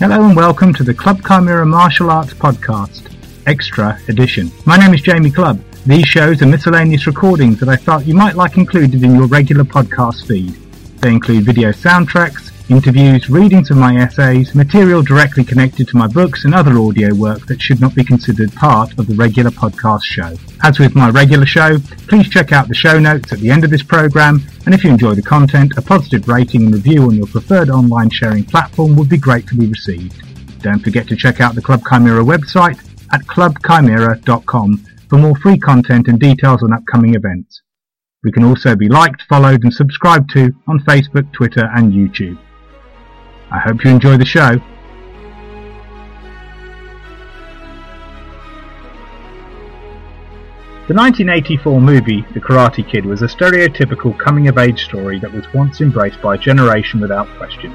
Hello and welcome to the Club Chimera Martial Arts Podcast, Extra Edition. My name is Jamie Clubb. These shows are miscellaneous recordings that I thought you might like included in your regular podcast feed. They include video soundtracks, interviews, readings of my essays, material directly connected to my books and other audio work that should not be considered part of the regular podcast show. As with my regular show, please check out the show notes at the end of this program, and if you enjoy the content, a positive rating and review on your preferred online sharing platform would be gratefully received. Don't forget to check out the Club Chimera website at clubchimera.com for more free content and details on upcoming events. We can also be liked, followed and subscribed to on Facebook, Twitter and YouTube. I hope you enjoy the show. The 1984 movie The Karate Kid was a stereotypical coming-of-age story that was once embraced by a generation without question.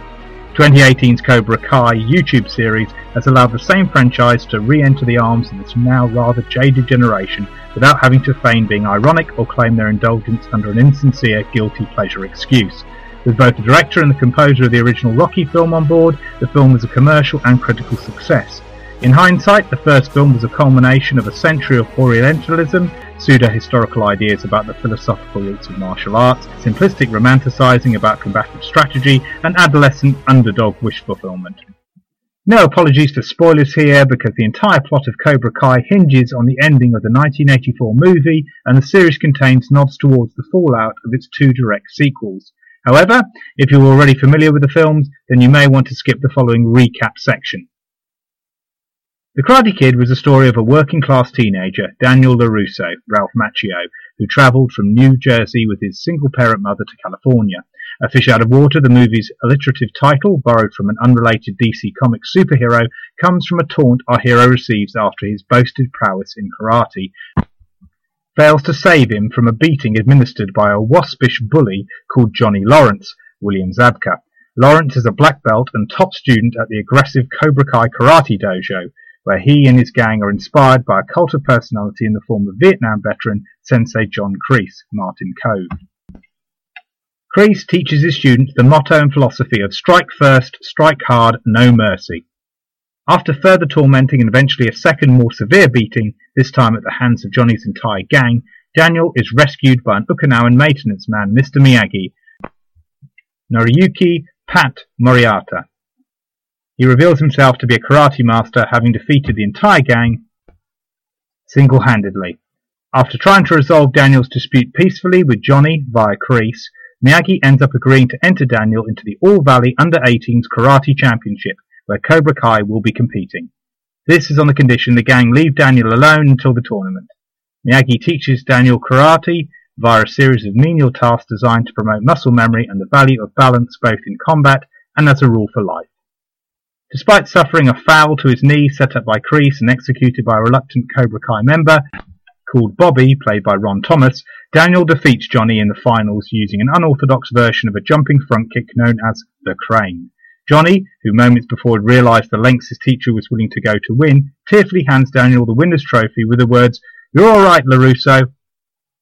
2018's Cobra Kai YouTube series has allowed the same franchise to re-enter the arms of this now rather jaded generation without having to feign being ironic or claim their indulgence under an insincere guilty pleasure excuse. With both the director and the composer of the original Rocky film on board, the film was a commercial and critical success. In hindsight, the first film was a culmination of a century of Orientalism, pseudo-historical ideas about the philosophical roots of martial arts, simplistic romanticizing about combative strategy, and adolescent underdog wish fulfillment. No apologies for spoilers here because the entire plot of Cobra Kai hinges on the ending of the 1984 movie and the series contains nods towards the fallout of its two direct sequels. However, if you're already familiar with the films, then you may want to skip the following recap section. The Karate Kid was the story of a working class teenager, Daniel LaRusso, Ralph Macchio, who travelled from New Jersey with his single parent mother to California. A Fish Out of Water, the movie's alliterative title, borrowed from an unrelated DC comic superhero, comes from a taunt our hero receives after his boasted prowess in karate, fails to save him from a beating administered by a waspish bully called Johnny Lawrence, William Zabka. Lawrence is a black belt and top student at the aggressive Cobra Kai Karate Dojo, where he and his gang are inspired by a cult of personality in the form of Vietnam veteran Sensei John Kreese, Martin Kove. Kreese teaches his students the motto and philosophy of strike first, strike hard, no mercy. After further tormenting and eventually a second more severe beating, this time at the hands of Johnny's entire gang, Daniel is rescued by an Okinawan maintenance man, Mr. Miyagi, Noriyuki Pat Morita. He reveals himself to be a karate master, having defeated the entire gang single-handedly. After trying to resolve Daniel's dispute peacefully with Johnny via Kreese, Miyagi ends up agreeing to enter Daniel into the All Valley Under-18s Karate Championship, where Cobra Kai will be competing. This is on the condition the gang leave Daniel alone until the tournament. Miyagi teaches Daniel karate via a series of menial tasks designed to promote muscle memory and the value of balance both in combat and as a rule for life. Despite suffering a foul to his knee set up by Kreese and executed by a reluctant Cobra Kai member called Bobby, played by Ron Thomas, Daniel defeats Johnny in the finals using an unorthodox version of a jumping front kick known as the Crane. Johnny, who moments before had realised the lengths his teacher was willing to go to win, tearfully hands Daniel the winner's trophy with the words, You're alright, LaRusso.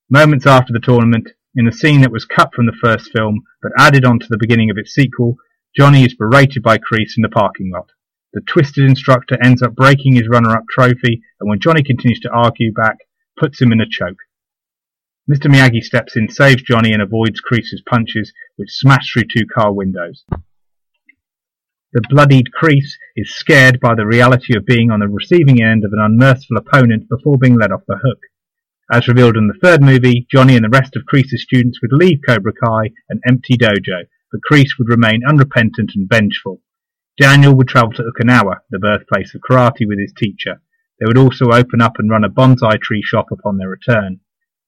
Moments after the tournament, in a scene that was cut from the first film but added on to the beginning of its sequel, Johnny is berated by Kreese in the parking lot. The twisted instructor ends up breaking his runner-up trophy, and when Johnny continues to argue back, puts him in a choke. Mr. Miyagi steps in, saves Johnny, and avoids Kreese's punches, which smash through two car windows. The bloodied Kreese is scared by the reality of being on the receiving end of an unmerciful opponent before being let off the hook. As revealed in the third movie, Johnny and the rest of Kreese's students would leave Cobra Kai an empty dojo, but Kreese would remain unrepentant and vengeful. Daniel would travel to Okinawa, the birthplace of karate, with his teacher. They would also open up and run a bonsai tree shop upon their return.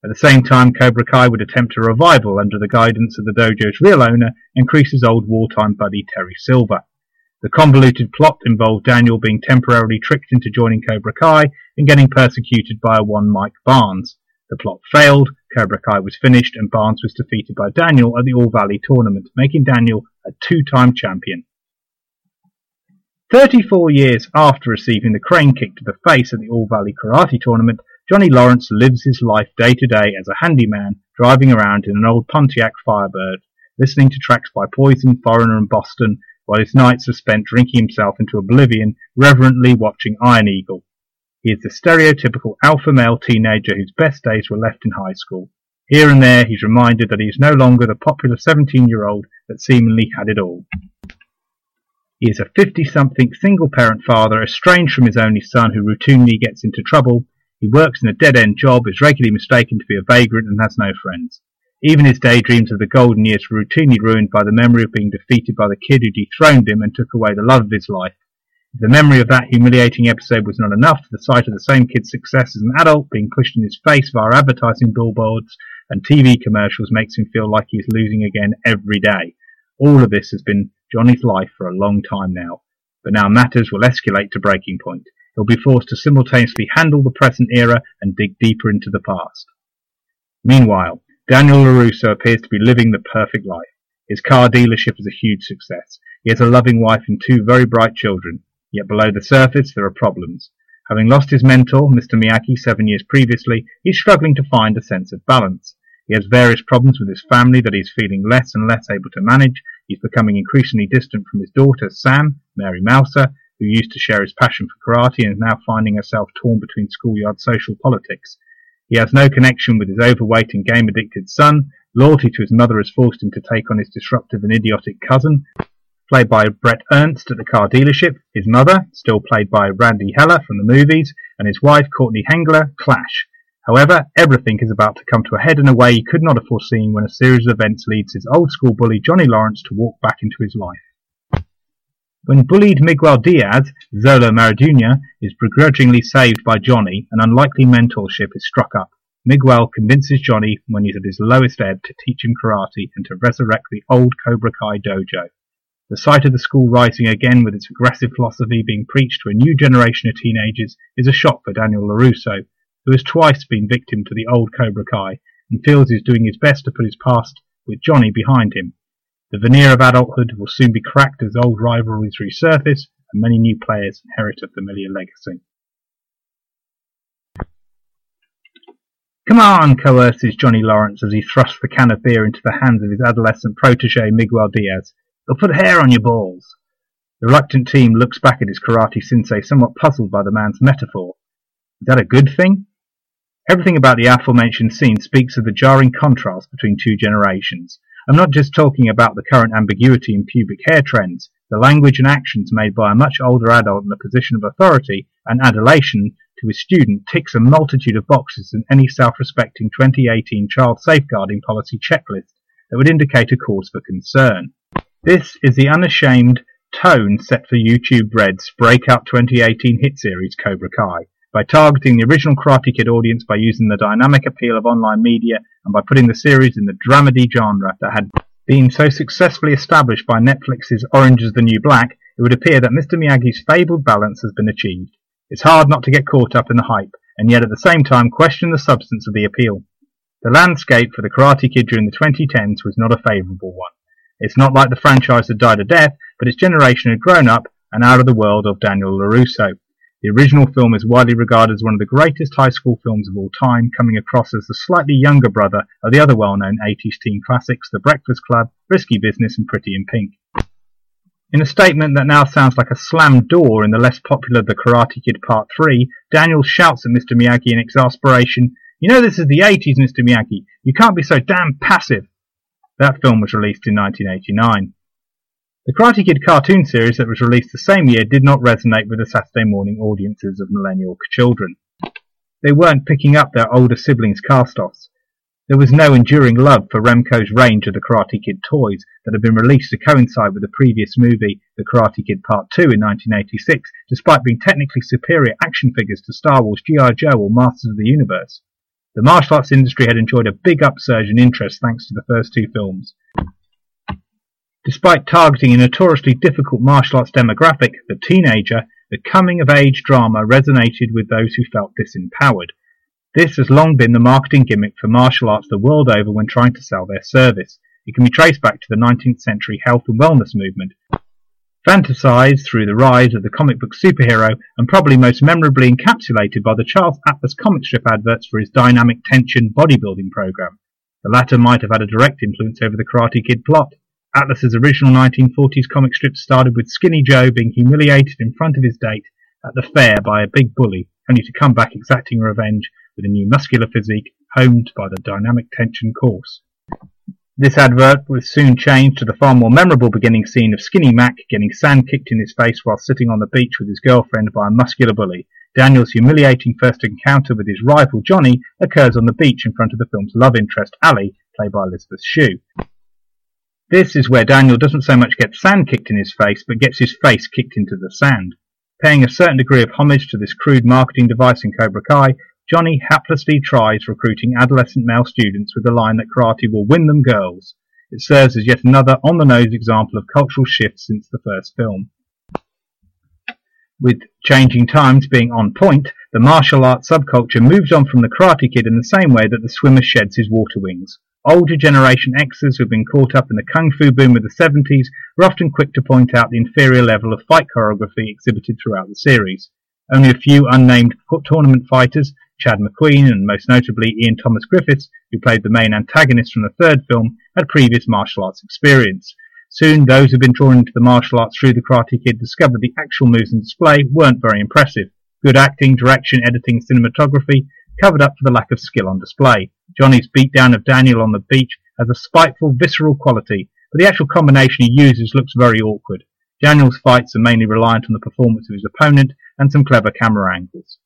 At the same time, Cobra Kai would attempt a revival under the guidance of the dojo's real owner and Kreese's old wartime buddy Terry Silver. The convoluted plot involved Daniel being temporarily tricked into joining Cobra Kai and getting persecuted by a one Mike Barnes. The plot failed, Cobra Kai was finished, and Barnes was defeated by Daniel at the All Valley tournament, making Daniel a two-time champion. 34 years after receiving the crane kick to the face at the All Valley Karate tournament, Johnny Lawrence lives his life day to day as a handyman, driving around in an old Pontiac Firebird, listening to tracks by Poison, Foreigner and Boston, while his nights are spent drinking himself into oblivion, reverently watching Iron Eagle. He is the stereotypical alpha male teenager whose best days were left in high school. Here and there he's reminded that he is no longer the popular 17 year old that seemingly had it all. He is a 50 something single parent father estranged from his only son who routinely gets into trouble. He works in a dead end job, is regularly mistaken to be a vagrant, and has no friends. Even his daydreams of the golden years were routinely ruined by the memory of being defeated by the kid who dethroned him and took away the love of his life. If the memory of that humiliating episode was not enough, the sight of the same kid's success as an adult being pushed in his face via advertising billboards and TV commercials makes him feel like he is losing again every day. All of this has been Johnny's life for a long time now, but now matters will escalate to breaking point. He'll be forced to simultaneously handle the present era and dig deeper into the past. Meanwhile, Daniel LaRusso appears to be living the perfect life. His car dealership is a huge success. He has a loving wife and two very bright children. Yet below the surface there are problems. Having lost his mentor, Mr. Miyagi, seven years previously, he's struggling to find a sense of balance. He has various problems with his family that he's feeling less and less able to manage. He's becoming increasingly distant from his daughter, Sam, Mary Mouser, who used to share his passion for karate and is now finding herself torn between schoolyard social politics. He has no connection with his overweight and game addicted son. Loyalty to his mother has forced him to take on his disruptive and idiotic cousin, played by Brett Ernst at the car dealership, his mother, still played by Randee Heller from the movies, and his wife, Courtney Henggeler, clash. However, everything is about to come to a head in a way he could not have foreseen when a series of events leads his old school bully Johnny Lawrence to walk back into his life. When bullied Miguel Diaz, Xolo Maridueña, is begrudgingly saved by Johnny, an unlikely mentorship is struck up. Miguel convinces Johnny when he's at his lowest ebb to teach him karate and to resurrect the old Cobra Kai dojo. The sight of the school rising again with its aggressive philosophy being preached to a new generation of teenagers is a shock for Daniel LaRusso, who has twice been victim to the old Cobra Kai and feels he's doing his best to put his past with Johnny behind him. The veneer of adulthood will soon be cracked as old rivalries resurface and many new players inherit a familiar legacy. Come on, coerces Johnny Lawrence as he thrusts the can of beer into the hands of his adolescent protege Miguel Diaz. They'll put hair on your balls. The reluctant team looks back at his karate sensei, somewhat puzzled by the man's metaphor. Is that a good thing? Everything about the aforementioned scene speaks of the jarring contrast between two generations. I'm not just talking about the current ambiguity in pubic hair trends. The language and actions made by a much older adult in a position of authority and adulation to his student ticks a multitude of boxes in any self-respecting 2018 child safeguarding policy checklist that would indicate a cause for concern. This is the unashamed tone set for YouTube Red's breakout 2018 hit series Cobra Kai by targeting the original Karate Kid audience by using the dynamic appeal of online media and by putting the series in the dramedy genre that had been so successfully established by Netflix's Orange is the New Black, it would appear that Mr. Miyagi's fabled balance has been achieved. It's hard not to get caught up in the hype, and yet at the same time question the substance of the appeal. The landscape for the Karate Kid during the 2010s was not a favourable one. It's not like the franchise had died a death, but its generation had grown up and out of the world of Daniel LaRusso. The original film is widely regarded as one of the greatest high school films of all time, coming across as the slightly younger brother of the other well-known 80s teen classics, The Breakfast Club, Risky Business and Pretty in Pink. In a statement that now sounds like a slammed door in the less popular The Karate Kid Part 3, Daniel shouts at Mr. Miyagi in exasperation, You know this is the 80s, Mr. Miyagi. You can't be so damn passive. That film was released in 1989. The Karate Kid cartoon series that was released the same year did not resonate with the Saturday morning audiences of millennial children. They weren't picking up their older siblings' cast-offs. There was no enduring love for Remco's range of the Karate Kid toys that had been released to coincide with the previous movie, The Karate Kid Part 2 in 1986, despite being technically superior action figures to Star Wars, G.I. Joe or Masters of the Universe. The martial arts industry had enjoyed a big upsurge in interest thanks to the first two films. Despite targeting a notoriously difficult martial arts demographic, the teenager, the coming of age drama resonated with those who felt disempowered. This has long been the marketing gimmick for martial arts the world over when trying to sell their service. It can be traced back to the 19th century health and wellness movement, fantasized through the rise of the comic book superhero and probably most memorably encapsulated by the Charles Atlas comic strip adverts for his dynamic tension bodybuilding program. The latter might have had a direct influence over the Karate Kid plot. Atlas's original 1940s comic strip started with Skinny Joe being humiliated in front of his date at the fair by a big bully, only to come back exacting revenge with a new muscular physique honed by the dynamic tension course. This advert was soon changed to the far more memorable beginning scene of Skinny Mac getting sand kicked in his face while sitting on the beach with his girlfriend by a muscular bully. Daniel's humiliating first encounter with his rival Johnny occurs on the beach in front of the film's love interest Ali, played by Elizabeth Shue. This is where Daniel doesn't so much get sand kicked in his face, but gets his face kicked into the sand. Paying a certain degree of homage to this crude marketing device in Cobra Kai, Johnny haplessly tries recruiting adolescent male students with the line that karate will win them girls. It serves as yet another on-the-nose example of cultural shift since the first film. With changing times being on point, the martial arts subculture moves on from the Karate Kid in the same way that the swimmer sheds his water wings. Older generation Xers who've been caught up in the kung fu boom of the 70s were often quick to point out the inferior level of fight choreography exhibited throughout the series. Only a few unnamed tournament fighters Chad McQueen and most notably Ian Thomas Griffiths, who played the main antagonist from the third film, had previous martial arts experience. Soon, those who'd been drawn into the martial arts through the Karate Kid discovered the actual moves on display weren't very impressive. Good acting, direction, editing, cinematography covered up for the lack of skill on display. Johnny's beatdown of Daniel on the beach has a spiteful, visceral quality, but the actual combination he uses looks very awkward. Daniel's fights are mainly reliant on the performance of his opponent and some clever camera angles.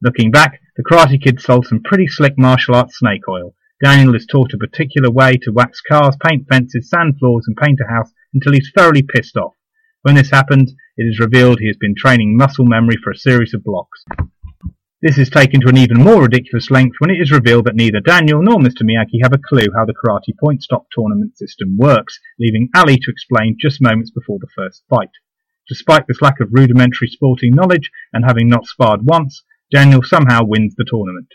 Looking back, the Karate Kid sold some pretty slick martial arts snake oil. Daniel is taught a particular way to wax cars, paint fences, sand floors, and paint a house until he's thoroughly pissed off. When this happens, it is revealed he has been training muscle memory for a series of blocks. This is taken to an even more ridiculous length when it is revealed that neither Daniel nor Mr. Miyagi have a clue how the karate point stop tournament system works, leaving Ali to explain just moments before the first fight. Despite this lack of rudimentary sporting knowledge and having not sparred once, Daniel somehow wins the tournament.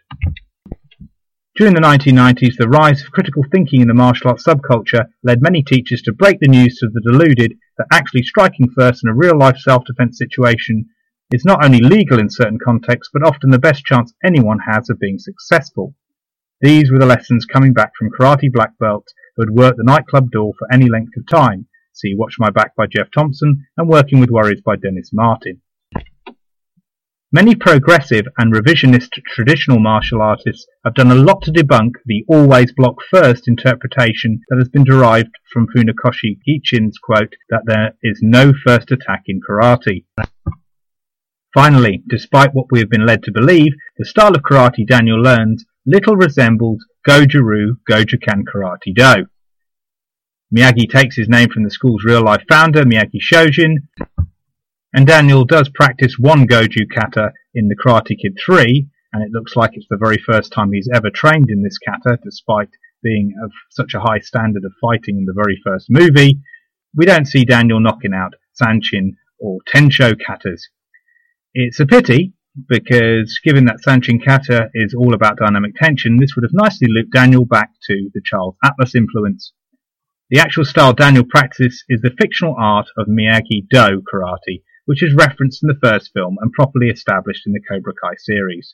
During the 1990s, the rise of critical thinking in the martial arts subculture led many teachers to break the news to the deluded that actually striking first in a real life self defense situation is not only legal in certain contexts, but often the best chance anyone has of being successful. These were the lessons coming back from karate black Belt, who had worked the nightclub door for any length of time. See Watch My Back by Geoff Thompson and Working with Worries by Dennis Martin. Many progressive and revisionist traditional martial artists have done a lot to debunk the always block first interpretation that has been derived from Funakoshi Gichin's quote that there is no first attack in karate. Finally, despite what we have been led to believe, the style of karate Daniel learns little resembles Goju-Ryu Gojukan Karate Do. Miyagi takes his name from the school's real-life founder, Miyagi Chojun, and Daniel does practice one Goju kata in the Karate Kid 3, and it looks like it's the very first time he's ever trained in this kata, despite being of such a high standard of fighting in the very first movie. We don't see Daniel knocking out Sanchin or Tensho katas. It's a pity, because given that Sanchin kata is all about dynamic tension, this would have nicely looped Daniel back to the Charles Atlas influence. The actual style Daniel practices is the fictional art of Miyagi Do karate, which is referenced in the first film and properly established in the Cobra Kai series.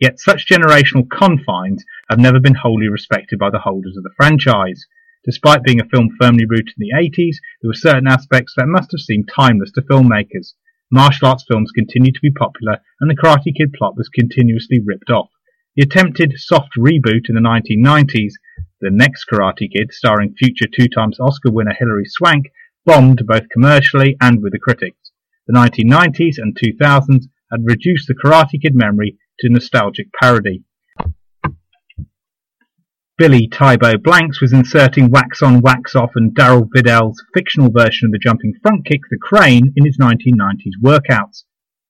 Yet such generational confines have never been wholly respected by the holders of the franchise. Despite being a film firmly rooted in the 80s, there were certain aspects that must have seemed timeless to filmmakers. Martial arts films continued to be popular, and the Karate Kid plot was continuously ripped off. The attempted soft reboot in the 1990s, The Next Karate Kid, starring future two times Oscar winner Hilary Swank, bombed both commercially and with the critics. The 1990s and 2000s had reduced the Karate Kid memory to nostalgic parody. Billy Tae Bo Blanks was inserting wax on, wax off and Darryl Vidal's fictional version of the jumping front kick, the crane, in his 1990s workouts.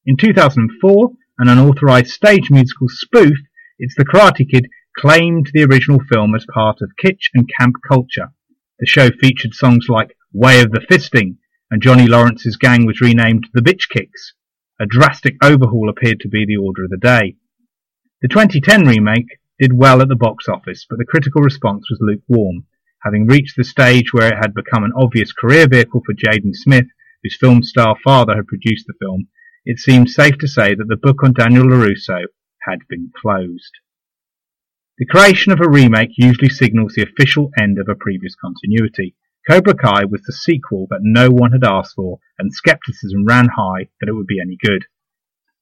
In 2004, an unauthorized stage musical spoof, It's the Karate Kid claimed the original film as part of kitsch and camp culture. The show featured songs like Way of the Fisting, and Johnny Lawrence's gang was renamed the Bitch Kicks. A drastic overhaul appeared to be the order of the day. The 2010 remake did well at the box office, but the critical response was lukewarm. Having reached the stage where it had become an obvious career vehicle for Jaden Smith, whose film star father had produced the film, it seemed safe to say that the book on Daniel LaRusso had been closed. The creation of a remake usually signals the official end of a previous continuity. Cobra Kai was the sequel that no one had asked for, and skepticism ran high that it would be any good.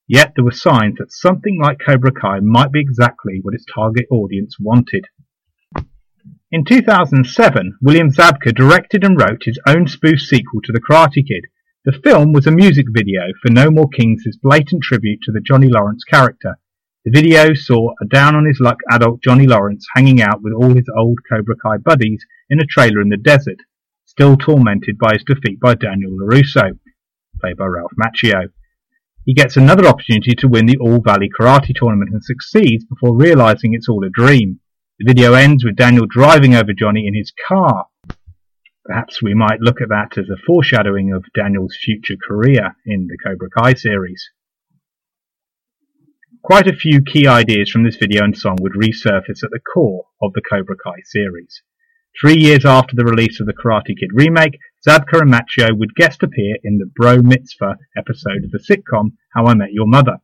Yet there were signs that something like Cobra Kai might be exactly what its target audience wanted. In 2007, William Zabka directed and wrote his own spoof sequel to The Karate Kid. The film was a music video for No More Kings' blatant tribute to the Johnny Lawrence character. The video saw a down on his luck adult Johnny Lawrence hanging out with all his old Cobra Kai buddies in a trailer in the desert, still tormented by his defeat by Daniel LaRusso, played by Ralph Macchio. He gets another opportunity to win the All Valley Karate Tournament and succeeds before realizing it's all a dream. The video ends with Daniel driving over Johnny in his car. Perhaps we might look at that as a foreshadowing of Daniel's future career in the Cobra Kai series. Quite a few key ideas from this video and song would resurface at the core of the Cobra Kai series. Three years after the release of the Karate Kid remake, Zabka and Macchio would guest appear in the Bro Mitzvah episode of the sitcom How I Met Your Mother.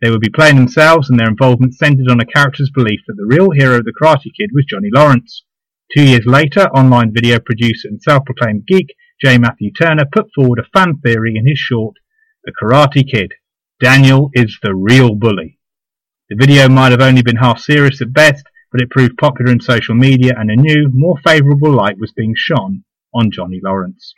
They would be playing themselves and their involvement centered on a character's belief that the real hero of the Karate Kid was Johnny Lawrence. Two years later, online video producer and self-proclaimed geek J. Matthew Turner put forward a fan theory in his short, The Karate Kid. Daniel is the real bully. The video might have only been half serious at best, but it proved popular in social media and a new, more favourable light was being shone on Johnny Lawrence.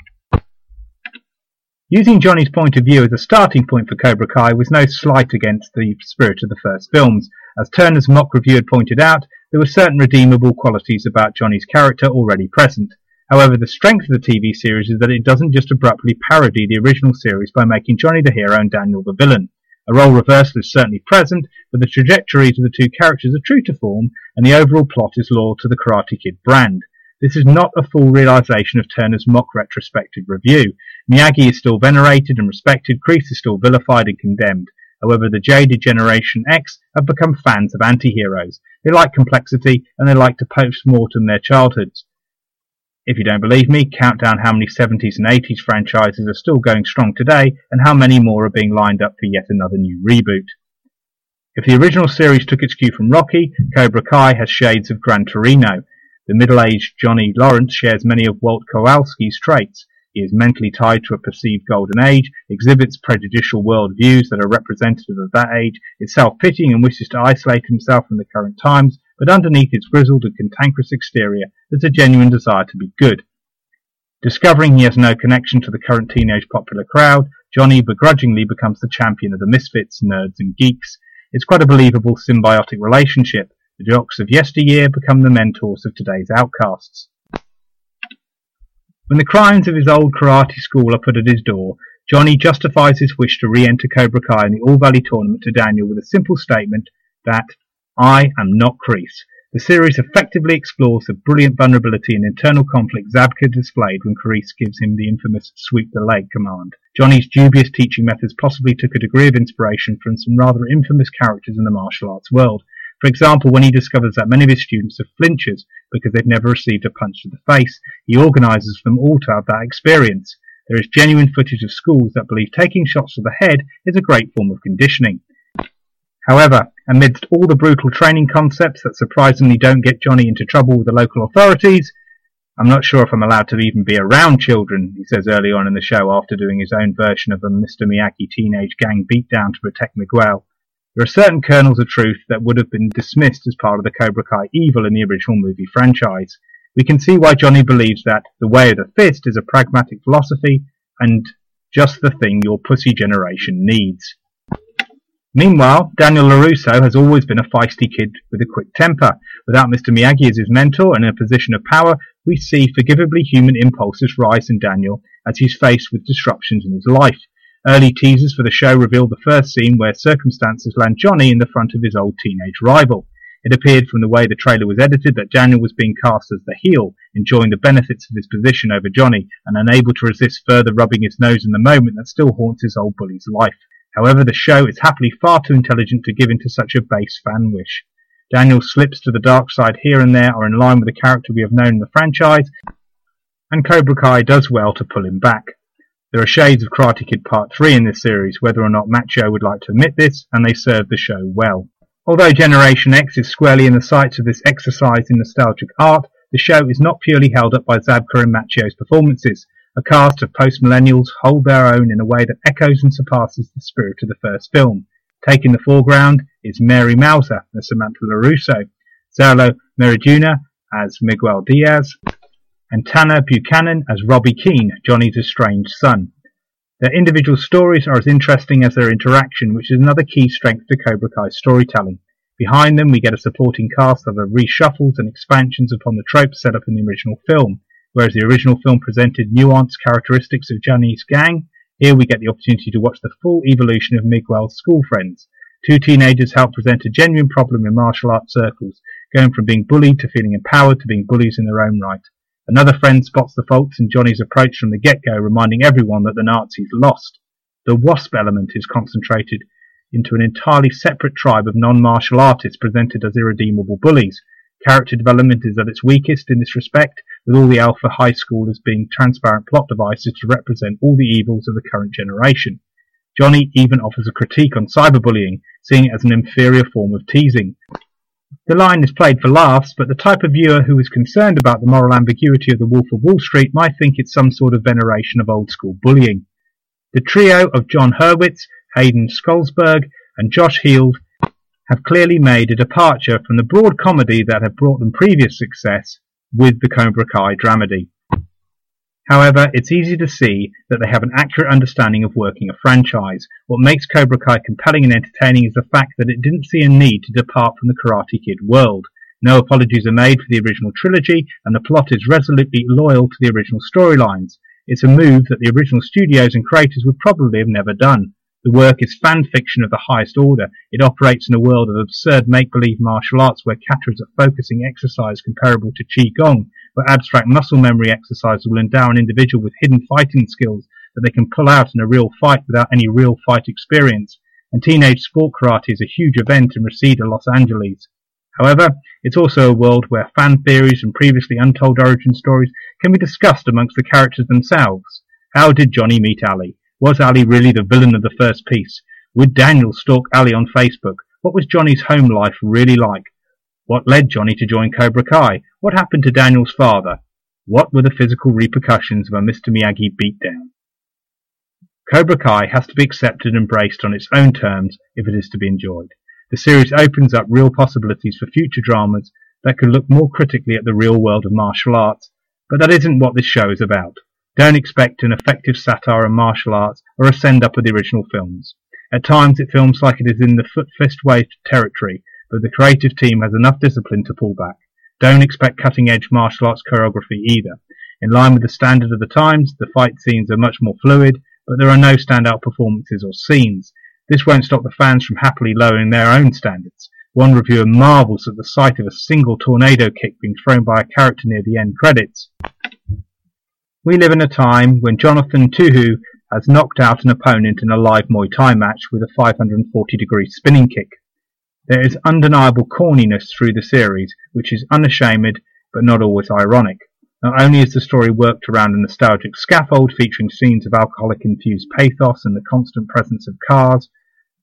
Using Johnny's point of view as a starting point for Cobra Kai was no slight against the spirit of the first films. As Turner's mock review had pointed out, there were certain redeemable qualities about Johnny's character already present. However, the strength of the TV series is that it doesn't just abruptly parody the original series by making Johnny the hero and Daniel the villain. A role reversal is certainly present, but the trajectories of the two characters are true to form, and the overall plot is loyal to the Karate Kid brand. This is not a full realization of Turner's mock retrospective review. Miyagi is still venerated and respected, Kreese is still vilified and condemned. However, the jaded Generation X have become fans of anti-heroes. They like complexity, and they like to post-mortem their childhoods. If you don't believe me, count down how many 70s and 80s franchises are still going strong today and how many more are being lined up for yet another new reboot. If the original series took its cue from Rocky, Cobra Kai has shades of Gran Torino. The middle-aged Johnny Lawrence shares many of Walt Kowalski's traits. He is mentally tied to a perceived golden age, exhibits prejudicial world views that are representative of that age, is self-pitying and wishes to isolate himself from the current times, but underneath its grizzled and cantankerous exterior there's a genuine desire to be good. Discovering he has no connection to the current teenage popular crowd, Johnny begrudgingly becomes the champion of the misfits, nerds, and geeks. It's quite a believable symbiotic relationship. The jocks of yesteryear become the mentors of today's outcasts. When the crimes of his old karate school are put at his door, Johnny justifies his wish to re-enter Cobra Kai in the All Valley tournament to Daniel with a simple statement that I am not Kreese. The series effectively explores the brilliant vulnerability and internal conflict Zabka displayed when Kreese gives him the infamous sweep the leg command. Johnny's dubious teaching methods possibly took a degree of inspiration from some rather infamous characters in the martial arts world. For example, when he discovers that many of his students are flinchers because they've never received a punch to the face, he organizes them all to have that experience. There is genuine footage of schools that believe taking shots to the head is a great form of conditioning. However, amidst all the brutal training concepts that surprisingly don't get Johnny into trouble with the local authorities, I'm not sure if I'm allowed to even be around children, he says early on in the show after doing his own version of a Mr. Miyagi teenage gang beatdown to protect Miguel. There are certain kernels of truth that would have been dismissed as part of the Cobra Kai evil in the original movie franchise. We can see why Johnny believes that the way of the fist is a pragmatic philosophy and just the thing your pussy generation needs. Meanwhile, Daniel LaRusso has always been a feisty kid with a quick temper. Without Mr. Miyagi as his mentor and in a position of power, we see forgivably human impulses rise in Daniel as he's faced with disruptions in his life. Early teasers for the show reveal the first scene where circumstances land Johnny in the front of his old teenage rival. It appeared from the way the trailer was edited that Daniel was being cast as the heel, enjoying the benefits of his position over Johnny and unable to resist further rubbing his nose in the moment that still haunts his old bully's life. However, the show is happily far too intelligent to give in to such a base fan wish. Daniel's slips to the dark side here and there are in line with the character we have known in the franchise, and Cobra Kai does well to pull him back. There are shades of Karate Kid Part 3 in this series, whether or not Macchio would like to admit this, and they serve the show well. Although Generation X is squarely in the sights of this exercise in nostalgic art, the show is not purely held up by Zabka and Macchio's performances. A cast of post-millennials hold their own in a way that echoes and surpasses the spirit of the first film. Taking the foreground is Mary Mouser as Samantha LaRusso, Xolo Maridueña as Miguel Diaz, and Tanner Buchanan as Robbie Keene, Johnny's estranged son. Their individual stories are as interesting as their interaction, which is another key strength to Cobra Kai's storytelling. Behind them, we get a supporting cast that are reshuffles and expansions upon the tropes set up in the original film. Whereas the original film presented nuanced characteristics of Johnny's gang, here we get the opportunity to watch the full evolution of Miguel's school friends. Two teenagers help present a genuine problem in martial arts circles, going from being bullied to feeling empowered to being bullies in their own right. Another friend spots the faults in Johnny's approach from the get-go, reminding everyone that the Nazis lost. The WASP element is concentrated into an entirely separate tribe of non-martial artists presented as irredeemable bullies. Character development is at its weakest in this respect, with all the alpha high schoolers being transparent plot devices to represent all the evils of the current generation. Johnny even offers a critique on cyberbullying, seeing it as an inferior form of teasing. The line is played for laughs, but the type of viewer who is concerned about the moral ambiguity of the Wolf of Wall Street might think it's some sort of veneration of old school bullying. The trio of Jon Hurwitz, Hayden Schlossberg, and Josh Heald have clearly made a departure from the broad comedy that had brought them previous success with the Cobra Kai dramedy. However, it's easy to see that they have an accurate understanding of working a franchise. What makes Cobra Kai compelling and entertaining is the fact that it didn't see a need to depart from the Karate Kid world. No apologies are made for the original trilogy, and the plot is resolutely loyal to the original storylines. It's a move that the original studios and creators would probably have never done. The work is fan fiction of the highest order. It operates in a world of absurd make-believe martial arts where kata is a focusing exercise comparable to Qigong, where abstract muscle memory exercises will endow an individual with hidden fighting skills that they can pull out in a real fight without any real fight experience. And teenage sport karate is a huge event in Reseda, Los Angeles. However, it's also a world where fan theories and previously untold origin stories can be discussed amongst the characters themselves. How did Johnny meet Ali? Was Ali really the villain of the first piece? Would Daniel stalk Ali on Facebook? What was Johnny's home life really like? What led Johnny to join Cobra Kai? What happened to Daniel's father? What were the physical repercussions of a Mr. Miyagi beatdown? Cobra Kai has to be accepted and embraced on its own terms if it is to be enjoyed. The series opens up real possibilities for future dramas that could look more critically at the real world of martial arts, but that isn't what this show is about. Don't expect an effective satire on martial arts or a send-up of the original films. At times it films like it is in the foot fist waved territory, but the creative team has enough discipline to pull back. Don't expect cutting-edge martial arts choreography either. In line with the standard of the times, the fight scenes are much more fluid, but there are no standout performances or scenes. This won't stop the fans from happily lowering their own standards. One reviewer marvels at the sight of a single tornado kick being thrown by a character near the end credits. We live in a time when Jonathan Tuhu has knocked out an opponent in a live Muay Thai match with a 540 degree spinning kick. There is undeniable corniness through the series, which is unashamed but not always ironic. Not only is the story worked around a nostalgic scaffold featuring scenes of alcoholic infused pathos and the constant presence of cars,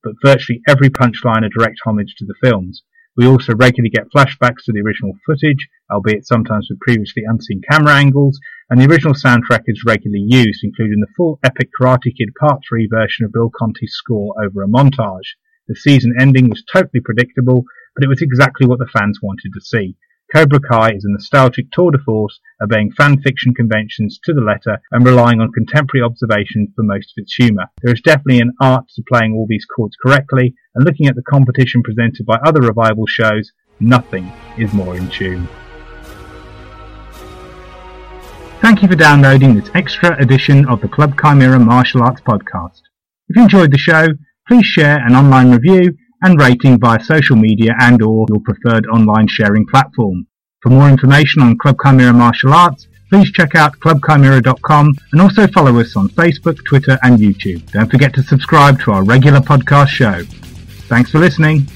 but virtually every punchline a direct homage to the films. We also regularly get flashbacks to the original footage, albeit sometimes with previously unseen camera angles, and the original soundtrack is regularly used, including the full epic Karate Kid Part 3 version of Bill Conti's score over a montage. The season ending was totally predictable, but it was exactly what the fans wanted to see. Cobra Kai is a nostalgic tour de force, obeying fan fiction conventions to the letter and relying on contemporary observation for most of its humour. There is definitely an art to playing all these chords correctly, and looking at the competition presented by other revival shows, nothing is more in tune. Thank you for downloading this extra edition of the Club Chimera Martial Arts Podcast. If you enjoyed the show, please share an online review and rating via social media and or your preferred online sharing platform. For more information on Club Chimera Martial Arts, please check out clubchimera.com and also follow us on Facebook, Twitter and YouTube. Don't forget to subscribe to our regular podcast show. Thanks for listening.